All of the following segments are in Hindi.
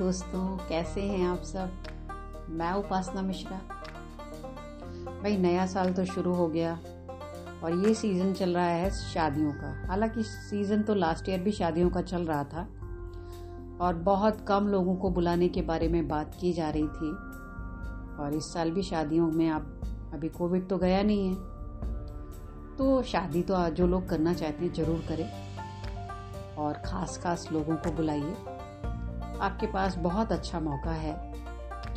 दोस्तों, कैसे हैं आप सब? मैं उपासना मिश्रा। भाई, नया साल तो शुरू हो गया और ये सीज़न चल रहा है शादियों का। हालाँकि सीज़न तो लास्ट ईयर भी शादियों का चल रहा था और बहुत कम लोगों को बुलाने के बारे में बात की जा रही थी और इस साल भी शादियों में आप, अभी कोविड तो गया नहीं है। तो शादी तो जो लोग करना चाहते हैं ज़रूर करें और ख़ास खास लोगों को बुलाइए। आपके पास बहुत अच्छा मौका है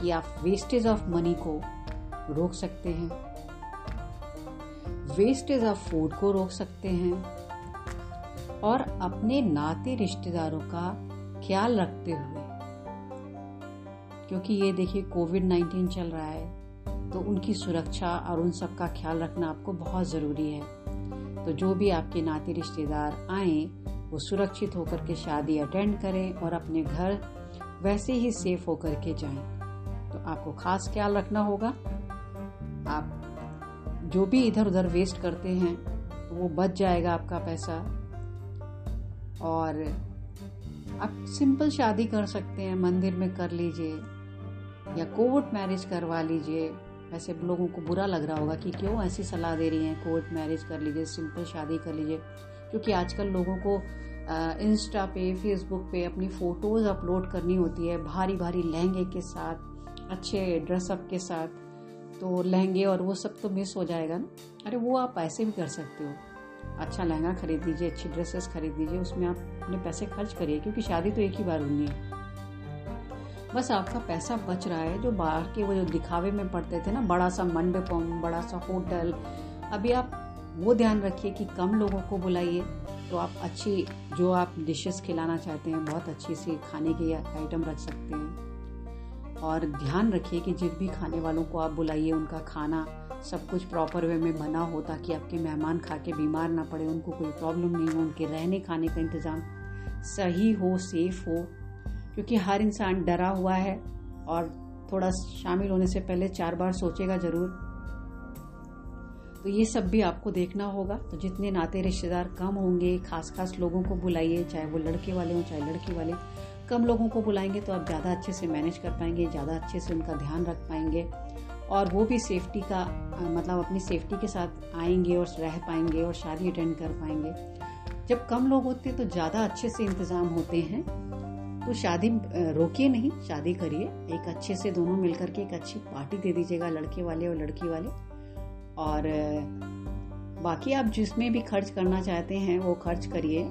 कि आप वेस्टेज ऑफ़ मनी को रोक सकते हैं। वेस्टेज ऑफ़ फ़ूड को रोक सकते हैं और अपने नाते रिश्तेदारों का ख्याल रखते हुए। क्योंकि ये देखिए कोविड 19 चल रहा है तो उनकी सुरक्षा और उन सब का ख्याल रखना आपको बहुत ज़रूरी है। तो जो भी आपके नाते रिश्तेदार आए, वो सुरक्षित होकर के शादी अटेंड करें और अपने घर वैसे ही सेफ़ होकर के जाएँ। तो आपको खास ख्याल रखना होगा। आप जो भी इधर उधर वेस्ट करते हैं तो वो बच जाएगा आपका पैसा। और आप सिंपल शादी कर सकते हैं, मंदिर में कर लीजिए, या कोर्ट मैरिज करवा लीजिए। वैसे लोगों को बुरा लग रहा होगा कि क्यों ऐसी सलाह दे रही हैं कोर्ट मैरिज कर लीजिए सिंपल शादी कर लीजिए। क्योंकि आजकल लोगों को इंस्टा पे फेसबुक पे अपनी फ़ोटोज़ अपलोड करनी होती है भारी भारी लहंगे के साथ, अच्छे ड्रेसअप के साथ तो लहंगे और वो सब तो मिस हो जाएगा ना। अरे वो आप ऐसे भी कर सकते हो। अच्छा लहंगा खरीद लीजिए अच्छी ड्रेसेस खरीद लीजिए उसमें आप अपने पैसे खर्च करिए, क्योंकि शादी तो एक ही बार होनी है। बस आपका पैसा बच रहा है, जो बाहर के वो जो दिखावे में पड़ते थे ना बड़ा सा मंडपम बड़ा सा होटल, अभी आप वो ध्यान रखिए कि कम लोगों को बुलाइए। तो आप अच्छी, जो आप डिशेस खिलाना चाहते हैं, बहुत अच्छी सी खाने के आइटम रख सकते हैं। और ध्यान रखिए कि जिन भी खाने वालों को आप बुलाइए, उनका खाना सब कुछ प्रॉपर वे में बना हो ताकि आपके मेहमान खा के बीमार ना पड़े, उनको कोई प्रॉब्लम नहीं हो, उनके रहने खाने का इंतज़ाम सही हो सेफ़ हो। क्योंकि हर इंसान डरा हुआ है और थोड़ा शामिल होने से पहले चार बार सोचेगा ज़रूर तो ये सब भी आपको देखना होगा। तो जितने नाते रिश्तेदार कम होंगे खास खास लोगों को बुलाइए, चाहे वो लड़के वाले हों, चाहे लड़की वाले, कम लोगों को बुलाएँगे तो आप ज़्यादा अच्छे से मैनेज कर पाएँगे, ज़्यादा अच्छे से उनका ध्यान रख पाएँगे और वो भी सेफ्टी का मतलब अपनी सेफ्टी के साथ आएँगे और रह पाएँगे और शादी अटेंड कर पाएँगे। जब कम लोग होते हैं तो ज़्यादा अच्छे से इंतज़ाम होते हैं। तो शादी रोकिए नहीं, शादी करिए। एक अच्छे से दोनों मिलकर के एक अच्छी पार्टी दे दीजिएगा, लड़के वाले और लड़की वाले। और बाकी आप जिसमें भी खर्च करना चाहते हैं, वो खर्च करिए।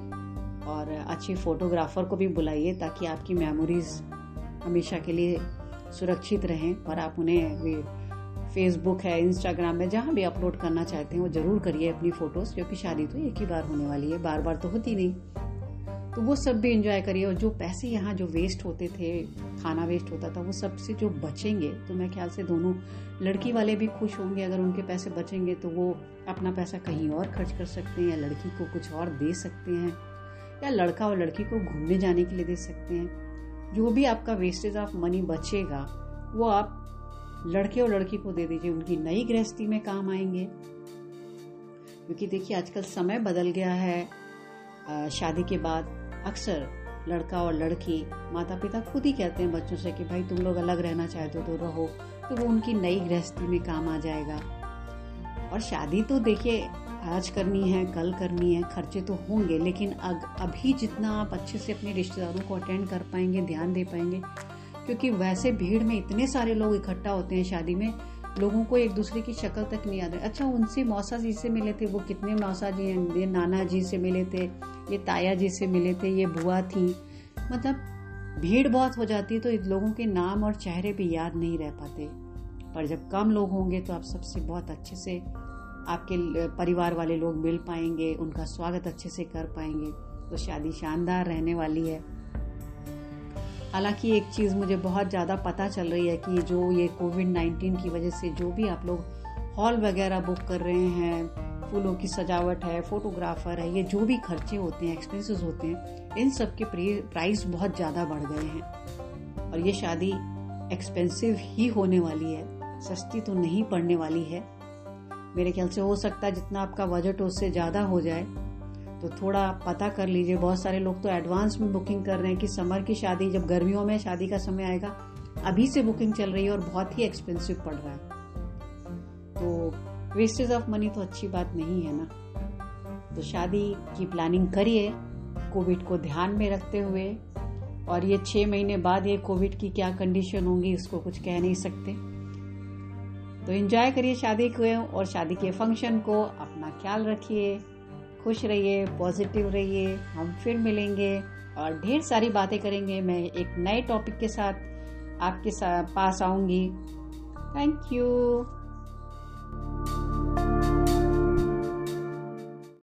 और अच्छी फोटोग्राफर को भी बुलाइए, ताकि आपकी मेमोरीज हमेशा के लिए सुरक्षित रहें और आप उन्हें भी फेसबुक है इंस्टाग्राम में जहाँ भी अपलोड करना चाहते हैं, वो ज़रूर करिए अपनी फ़ोटोज़ क्योंकि शादी तो एक ही बार होने वाली है बार बार तो होती नहीं। तो वो सब भी इंजॉय करिए और जो पैसे यहाँ जो वेस्ट होते थे, खाना वेस्ट होता था, वो सबसे जो बचेंगे तो मैं ख्याल से दोनों लड़की वाले भी खुश होंगे, अगर उनके पैसे बचेंगे तो वो अपना पैसा कहीं और खर्च कर सकते हैं या लड़की को कुछ और दे सकते हैं, या लड़का और लड़की को घूमने जाने के लिए दे सकते हैं। जो भी आपका वेस्टेज ऑफ़ मनी बचेगा, वो आप लड़के और लड़की को दे दीजिए, उनकी नई गृहस्थी में काम आएँगे। क्योंकि देखिए आजकल समय बदल गया है शादी के बाद अक्सर लड़का और लड़की माता पिता खुद ही कहते हैं बच्चों से कि भाई तुम लोग अलग रहना चाहते हो तो रहो तो वो उनकी नई गृहस्थी में काम आ जाएगा। और शादी तो देखिए आज करनी है कल करनी है खर्चे तो होंगे लेकिन अग, अभी जितना आप अच्छे से अपने रिश्तेदारों को अटेंड कर पाएँगे ध्यान दे पाएँगे क्योंकि वैसे भीड़ में इतने सारे लोग इकट्ठा होते हैं शादी में लोगों को एक दूसरे की शक्ल तक नहीं याद अच्छा उनसे मौसा जी से मिले थे, वो कितने मौसा जी हैं? ये नाना जी से मिले थे, ये ताया जी से मिले थे, ये बुआ थी। मतलब भीड़ बहुत हो जाती है तो लोगों के नाम और चेहरे भी याद नहीं रह पाते। पर जब कम लोग होंगे तो आप सबसे बहुत अच्छे से आपके परिवार वाले लोग मिल पाएँगे, उनका स्वागत अच्छे से कर पाएँगे। तो शादी शानदार रहने वाली है। हालाँकि एक चीज़ मुझे बहुत ज़्यादा पता चल रही है कि जो ये कोविड नाइन्टीन की वजह से जो भी आप लोग हॉल वगैरह बुक कर रहे हैं, फूलों की सजावट है, फोटोग्राफर है, ये जो भी खर्चे होते हैं एक्सपेंसेस होते हैं, इन सब के प्राइस बहुत ज़्यादा बढ़ गए हैं। और ये शादी एक्सपेंसिव ही होने वाली है, सस्ती तो नहीं पड़ने वाली है। मेरे ख्याल से हो सकता है जितना आपका बजट उससे ज़्यादा हो जाए तो थोड़ा पता कर लीजिए। बहुत सारे लोग तो एडवांस में बुकिंग कर रहे हैं कि समर की शादी, जब गर्मियों में शादी का समय आएगा, अभी से बुकिंग चल रही है और बहुत ही एक्सपेंसिव पड़ रहा है। तो वेस्टेज ऑफ़ मनी तो अच्छी बात नहीं है ना। तो शादी की प्लानिंग करिए कोविड को ध्यान में रखते हुए, और ये छह महीने बाद ये कोविड की क्या कंडीशन होंगी उसको कुछ कह नहीं सकते। तो एंजॉय करिए शादी को और शादी के फ़ंक्शन को, अपना ख्याल रखिए। खुश रहिए पॉजिटिव रहिए, हम फिर मिलेंगे और ढेर सारी बातें करेंगे। मैं एक नए टॉपिक के साथ आपके साथ पास आऊँगी। Thank you